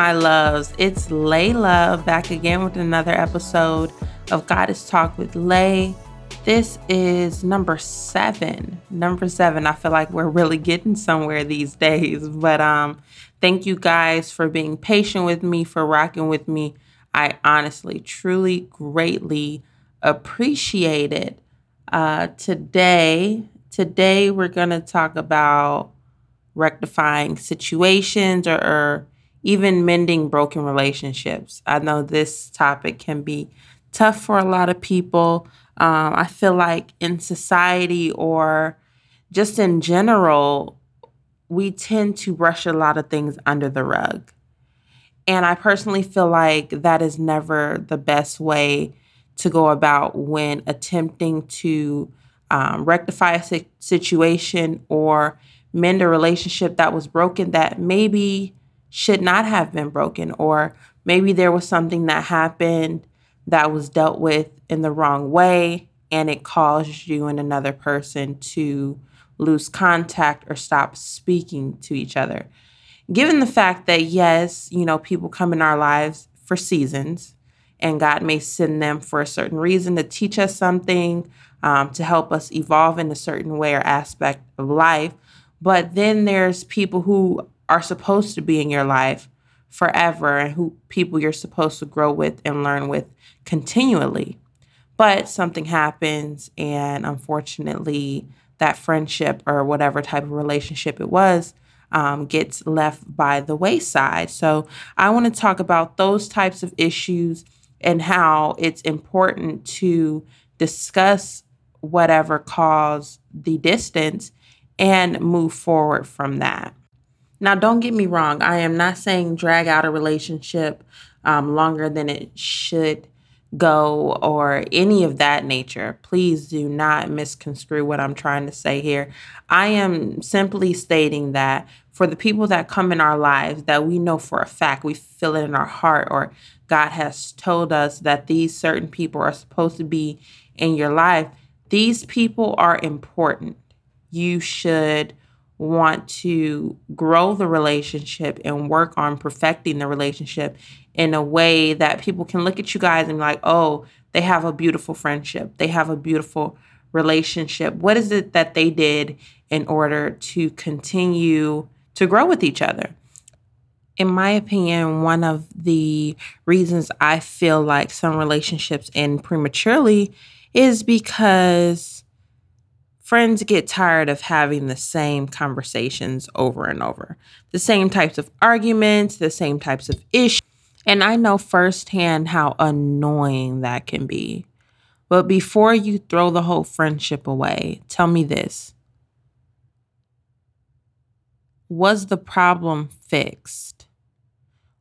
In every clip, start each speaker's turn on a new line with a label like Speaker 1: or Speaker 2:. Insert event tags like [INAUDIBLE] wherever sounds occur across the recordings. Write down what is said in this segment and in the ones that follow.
Speaker 1: my loves. It's Layla back again with another episode of Goddess Talk with Lay. This is number seven. Number seven. I feel like we're really getting somewhere these days. But um, thank you guys for being patient with me, for rocking with me. I honestly, truly, greatly appreciate it. Uh, today, today we're gonna talk about rectifying situations or, or even mending broken relationships. I know this topic can be tough for a lot of people. Um, I feel like in society or just in general, we tend to brush a lot of things under the rug. And I personally feel like that is never the best way to go about when attempting to um, rectify a situation or mend a relationship that was broken that maybe should not have been broken, or maybe there was something that happened that was dealt with in the wrong way and it caused you and another person to lose contact or stop speaking to each other. Given the fact that, yes, you know, people come in our lives for seasons and God may send them for a certain reason to teach us something, um, to help us evolve in a certain way or aspect of life. But then there's people who are supposed to be in your life forever and who people you're supposed to grow with and learn with continually. But something happens and unfortunately that friendship or whatever type of relationship it was um, gets left by the wayside. So I want to talk about those types of issues and how it's important to discuss whatever caused the distance and move forward from that. Now, don't get me wrong, I am not saying drag out a relationship um, longer than it should go or any of that nature. Please do not misconstrue what I'm trying to say here. I am simply stating that for the people that come in our lives that we know for a fact, we feel it in our heart, or God has told us that these certain people are supposed to be in your life, these people are important you should want to grow the relationship and work on perfecting the relationship in a way that people can look at you guys and be like, oh, they have a beautiful friendship. They have a beautiful relationship. What is it that they did in order to continue to grow with each other? In my opinion, one of the reasons I feel like some relationships end prematurely is because friends get tired of having the same conversations over and over, the same types of arguments, the same types of issues. And I know firsthand how annoying that can be. But before you throw the whole friendship away, tell me this Was the problem fixed?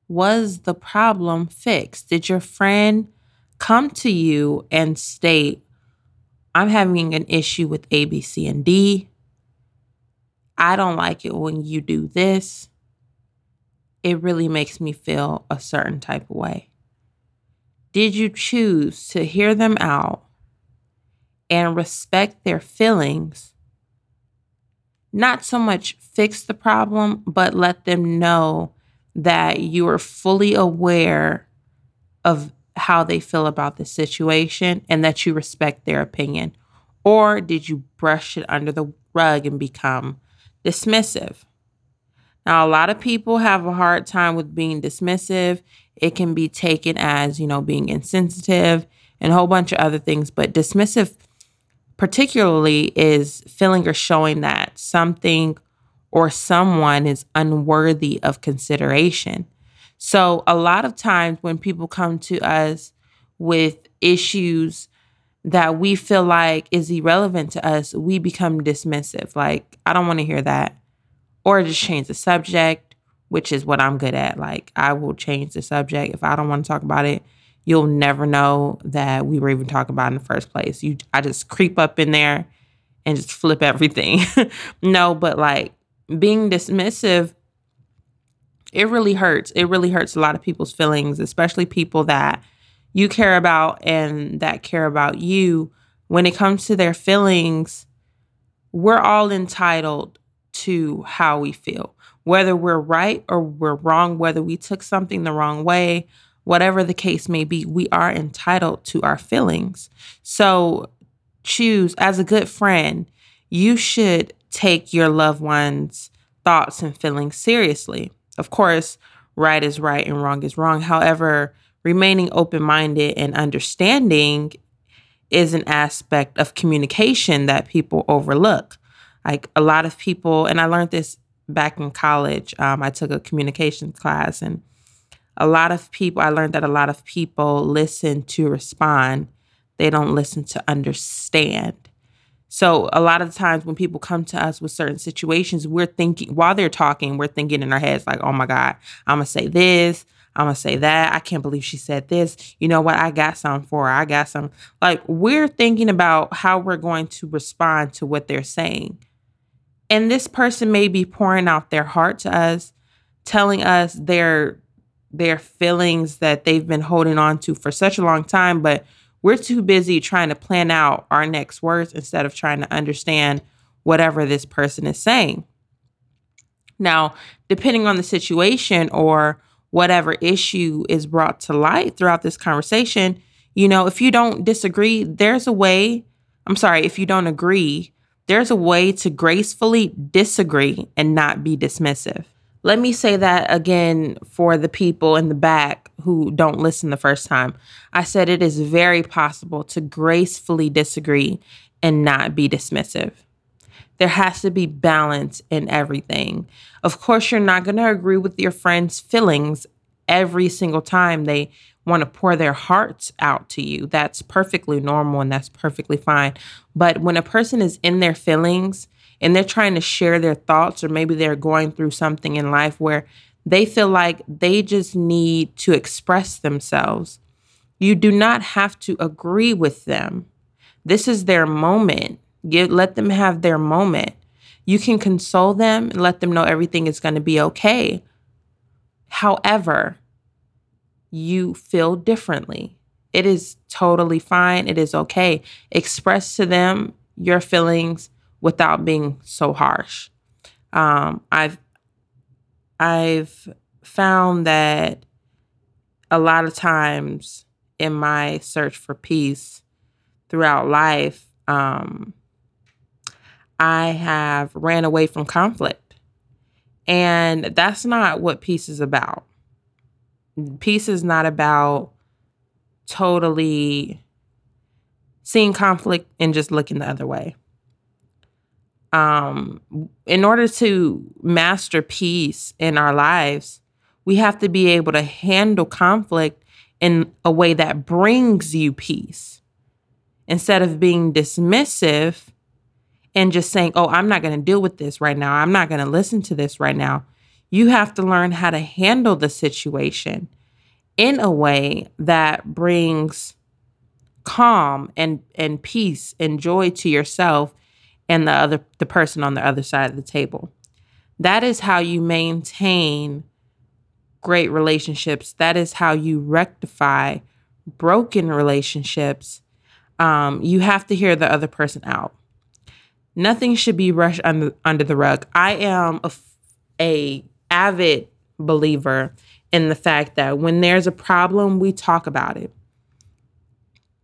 Speaker 1: Was the problem fixed? Did your friend come to you and state, I'm having an issue with A, B, C, and D. I don't like it when you do this. It really makes me feel a certain type of way. Did you choose to hear them out and respect their feelings? Not so much fix the problem, but let them know that you are fully aware of how they feel about the situation and that you respect their opinion? Or did you brush it under the rug and become dismissive? Now, a lot of people have a hard time with being dismissive. It can be taken as, you know, being insensitive and a whole bunch of other things, but dismissive particularly is feeling or showing that something or someone is unworthy of consideration. So, a lot of times when people come to us with issues that we feel like is irrelevant to us, we become dismissive. Like, I don't want to hear that. Or just change the subject, which is what I'm good at. Like, I will change the subject. If I don't want to talk about it, you'll never know that we were even talking about in the first place. You I just creep up in there and just flip everything. [LAUGHS] no, but like being dismissive it really hurts. It really hurts a lot of people's feelings, especially people that you care about and that care about you. When it comes to their feelings, we're all entitled to how we feel. whether we're right or we're wrong, whether we took something the wrong way, whatever the case may be, we are entitled to our feelings. So choose, as a good friend, you should take your loved one's thoughts and feelings seriously. Of course, right is right and wrong is wrong. However, remaining open minded and understanding is an aspect of communication that people overlook. Like a lot of people, and I learned this back in college. Um, I took a communication class, and a lot of people, I learned that a lot of people listen to respond, they don't listen to understand. So a lot of times when people come to us with certain situations, we're thinking while they're talking, we're thinking in our heads like, "Oh my god, I'm to say this, I'm to say that. I can't believe she said this. You know what? I got some for her. I got some." Like we're thinking about how we're going to respond to what they're saying. And this person may be pouring out their heart to us, telling us their their feelings that they've been holding on to for such a long time, but we're too busy trying to plan out our next words instead of trying to understand whatever this person is saying. Now, depending on the situation or whatever issue is brought to light throughout this conversation, you know, if you don't disagree, there's a way, I'm sorry, if you don't agree, there's a way to gracefully disagree and not be dismissive. Let me say that again for the people in the back who don't listen the first time. I said it is very possible to gracefully disagree and not be dismissive. There has to be balance in everything. Of course, you're not going to agree with your friend's feelings every single time they want to pour their hearts out to you. That's perfectly normal and that's perfectly fine. But when a person is in their feelings, and they're trying to share their thoughts, or maybe they're going through something in life where they feel like they just need to express themselves. You do not have to agree with them. This is their moment. Give, let them have their moment. You can console them and let them know everything is going to be okay. However, you feel differently. It is totally fine. It is okay. Express to them your feelings without being so harsh. Um, I've I've found that a lot of times in my search for peace throughout life, um, I have ran away from conflict. And that's not what peace is about. Peace is not about totally seeing conflict and just looking the other way um, in order to master peace in our lives, we have to be able to handle conflict in a way that brings you peace instead of being dismissive and just saying, Oh, I'm not going to deal with this right now. I'm not going to listen to this right now. You have to learn how to handle the situation in a way that brings calm and, and peace and joy to yourself and the other the person on the other side of the table. That is how you maintain great relationships. That is how you rectify broken relationships. Um, you have to hear the other person out. Nothing should be rushed under under the rug. I am a, a avid believer in the fact that when there's a problem, we talk about it.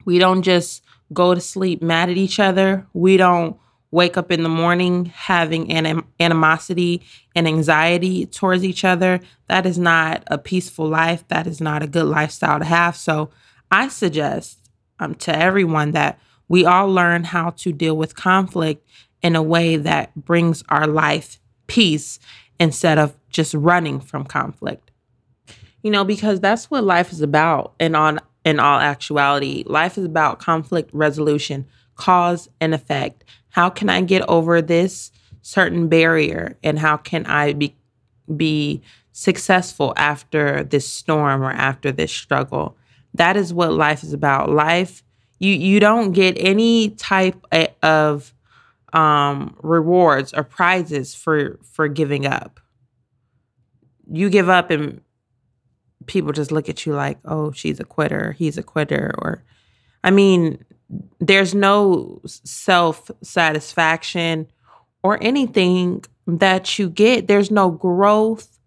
Speaker 1: We don't just go to sleep mad at each other. We don't wake up in the morning having anim- animosity and anxiety towards each other, that is not a peaceful life. That is not a good lifestyle to have. So I suggest um, to everyone that we all learn how to deal with conflict in a way that brings our life peace instead of just running from conflict. You know, because that's what life is about. And on in all actuality, life is about conflict resolution, cause and effect how can I get over this certain barrier and how can I be be successful after this storm or after this struggle? That is what life is about. Life you you don't get any type of um, rewards or prizes for for giving up. You give up and people just look at you like, "Oh, she's a quitter, he's a quitter," or I mean, there's no self satisfaction or anything that you get. There's no growth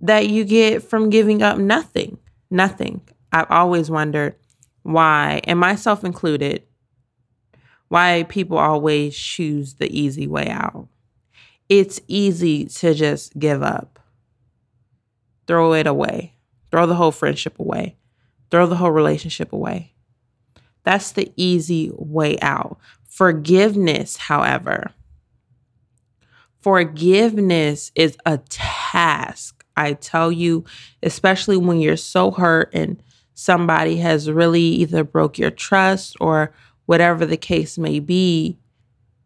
Speaker 1: that you get from giving up nothing. Nothing. I've always wondered why, and myself included, why people always choose the easy way out. It's easy to just give up, throw it away, throw the whole friendship away, throw the whole relationship away. That's the easy way out. Forgiveness, however, forgiveness is a task. I tell you, especially when you're so hurt and somebody has really either broke your trust or whatever the case may be,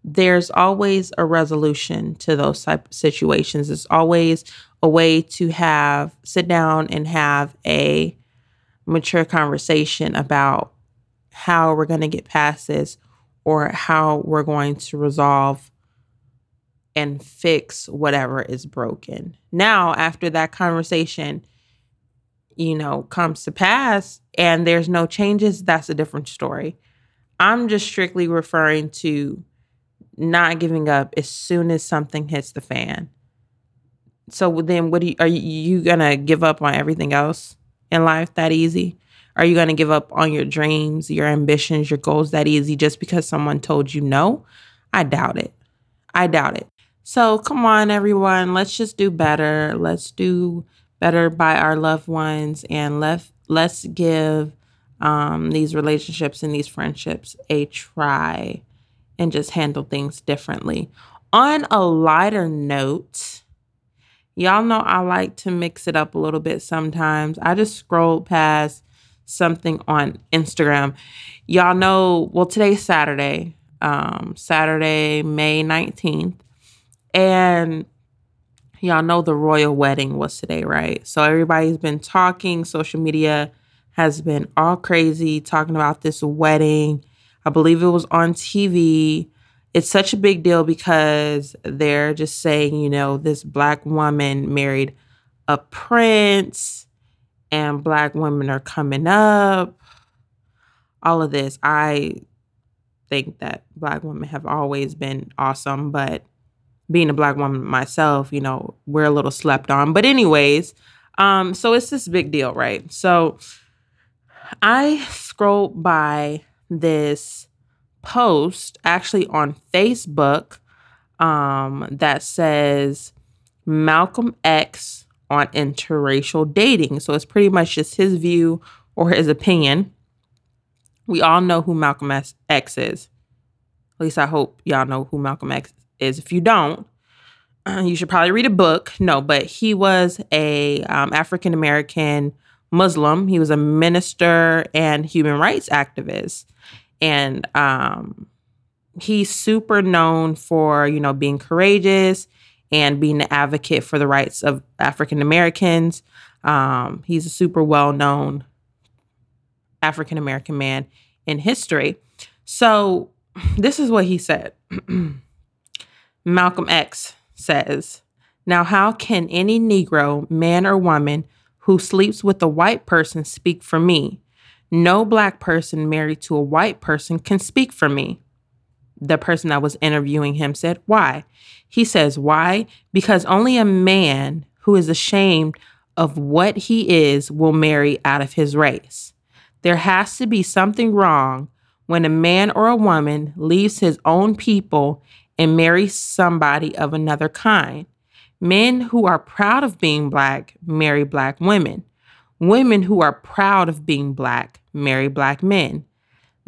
Speaker 1: there's always a resolution to those type of situations. There's always a way to have sit down and have a mature conversation about how we're going to get past this or how we're going to resolve and fix whatever is broken. Now, after that conversation, you know, comes to pass and there's no changes, that's a different story. I'm just strictly referring to not giving up as soon as something hits the fan. So then what do you, are you going to give up on everything else in life that easy? Are you going to give up on your dreams, your ambitions, your goals that easy just because someone told you no? I doubt it. I doubt it. So come on, everyone. Let's just do better. Let's do better by our loved ones and let let's give um, these relationships and these friendships a try and just handle things differently. On a lighter note, y'all know I like to mix it up a little bit sometimes. I just scrolled past something on Instagram. Y'all know, well, today's Saturday, um, Saturday, May 19th. And y'all know the royal wedding was today, right? So everybody's been talking, social media has been all crazy talking about this wedding. I believe it was on TV. It's such a big deal because they're just saying, you know, this black woman married a prince and black women are coming up. All of this. I think that black women have always been awesome, but being a black woman myself, you know, we're a little slept on. But anyways, um, so it's this big deal, right? So I scrolled by this post actually on Facebook um, that says Malcolm X on interracial dating. So it's pretty much just his view or his opinion. We all know who Malcolm X is. At least I hope y'all know who Malcolm X is. If you don't, [CLEARS THROAT] you should probably read a book. No, but he was a um, African American Muslim. He was a minister and human rights activist, and um, he's super known for you know being courageous and being an advocate for the rights of African Americans. Um, he's a super well known African American man in history. So, this is what he said [CLEARS THROAT] Malcolm X says, Now, how can any Negro, man or woman, who sleeps with a white person speak for me? No black person married to a white person can speak for me. The person that was interviewing him said, Why? He says, Why? Because only a man who is ashamed of what he is will marry out of his race. There has to be something wrong when a man or a woman leaves his own people and marries somebody of another kind. Men who are proud of being black marry black women. Women who are proud of being black marry black men.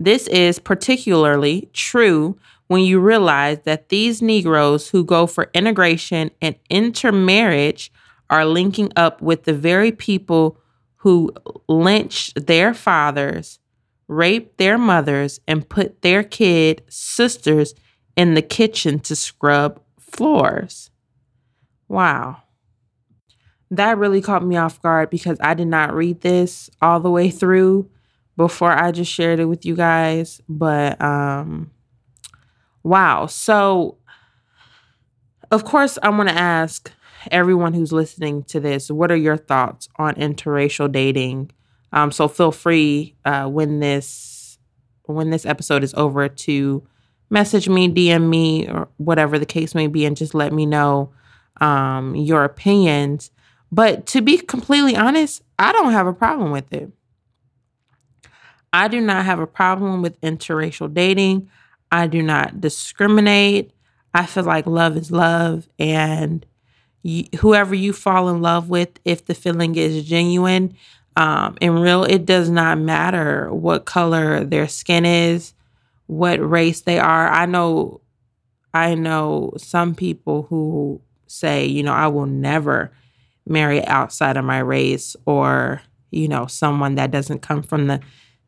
Speaker 1: This is particularly true when you realize that these Negroes who go for integration and intermarriage are linking up with the very people who lynched their fathers, raped their mothers, and put their kid sisters in the kitchen to scrub floors. Wow. That really caught me off guard because I did not read this all the way through before I just shared it with you guys. But um Wow. So, of course, I want to ask everyone who's listening to this what are your thoughts on interracial dating? Um, so feel free uh, when this when this episode is over to message me, DM me, or whatever the case may be, and just let me know um, your opinions. But to be completely honest, I don't have a problem with it. I do not have a problem with interracial dating. I do not discriminate. I feel like love is love. And you, whoever you fall in love with, if the feeling is genuine um, and real, it does not matter what color their skin is, what race they are. I know, I know some people who say, you know, I will never marry outside of my race or, you know, someone that doesn't come from the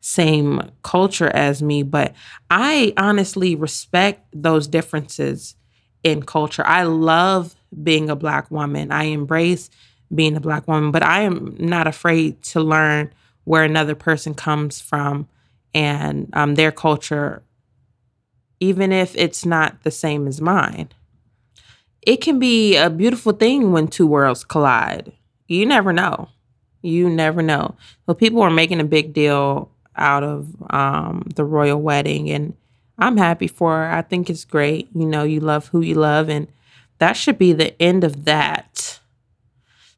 Speaker 1: same culture as me, but I honestly respect those differences in culture. I love being a Black woman. I embrace being a Black woman, but I am not afraid to learn where another person comes from and um, their culture, even if it's not the same as mine. It can be a beautiful thing when two worlds collide. You never know. You never know. So people are making a big deal out of um, the royal wedding, and I'm happy for her. I think it's great. You know, you love who you love, and that should be the end of that.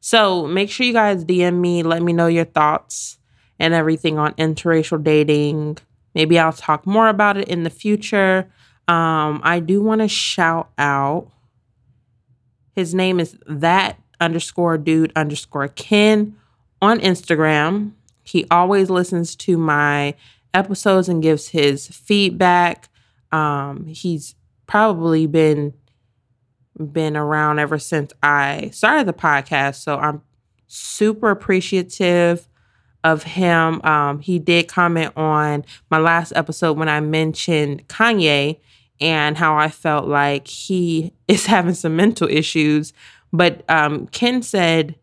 Speaker 1: So make sure you guys DM me, let me know your thoughts and everything on interracial dating. Maybe I'll talk more about it in the future. Um, I do want to shout out. His name is that underscore dude underscore Ken on Instagram. He always listens to my episodes and gives his feedback. Um, he's probably been been around ever since I started the podcast, so I'm super appreciative of him. Um, he did comment on my last episode when I mentioned Kanye and how I felt like he [LAUGHS] is having some mental issues. But um, Ken said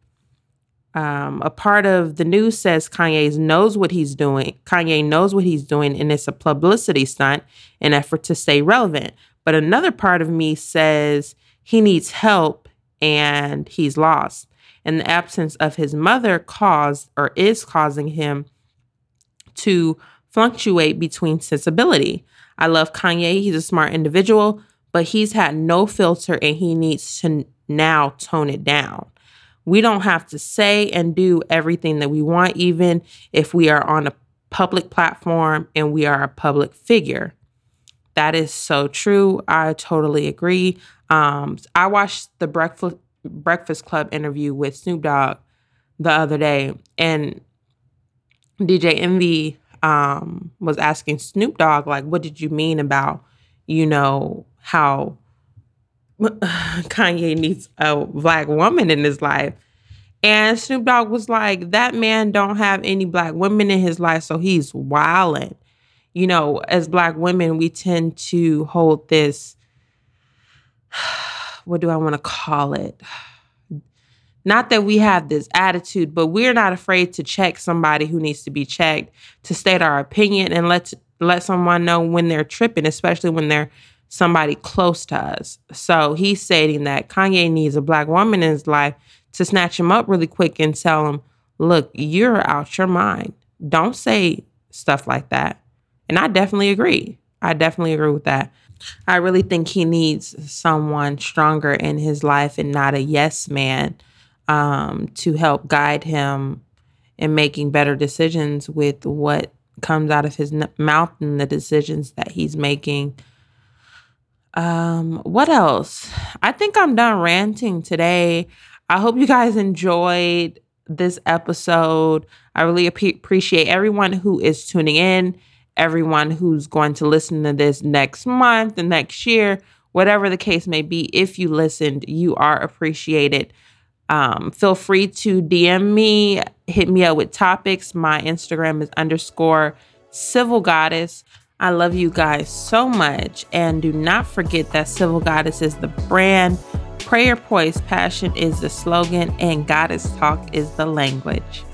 Speaker 1: um, a part of the news says Kanye knows what he's doing. Kanye knows what he's doing, and it's a publicity stunt, an effort to stay relevant. But another part of me says he needs help and he's lost. And the absence of his mother caused or is causing him to fluctuate between sensibility. I love Kanye. He's a smart individual, but he's had no filter and he needs to now tone it down. We don't have to say and do everything that we want, even if we are on a public platform and we are a public figure. That is so true. I totally agree. Um, I watched the Breakfast Breakfast Club interview with Snoop Dogg the other day, and DJ Envy um, was asking Snoop Dogg, like, what did you mean about, you know, how [SIGHS] Kanye needs a black woman in his life. And Snoop Dogg was like, that man don't have any black women in his life, so he's wilding. You know, as black women, we tend to hold this, [SIGHS] what do I want to call it? Not that we have this attitude, but we're not afraid to check somebody who needs to be checked, to state our opinion and let let someone know when they're tripping, especially when they're somebody close to us. So he's stating that Kanye needs a black woman in his life to snatch him up really quick and tell him, look, you're out your mind. Don't say stuff like that. And I definitely agree. I definitely agree with that. I really think he needs someone stronger in his life and not a yes man um, to help guide him in making better decisions with what comes out of his mouth and the decisions that he's making um, what else? I think I'm done ranting today. I hope you guys enjoyed this episode. I really ap- appreciate everyone who is tuning in, everyone who's going to listen to this next month and next year, whatever the case may be. If you listened, you are appreciated. Um, feel free to DM me, hit me up with topics. My Instagram is underscore civil goddess. I love you guys so much. And do not forget that Civil Goddess is the brand, Prayer Poise Passion is the slogan, and Goddess Talk is the language.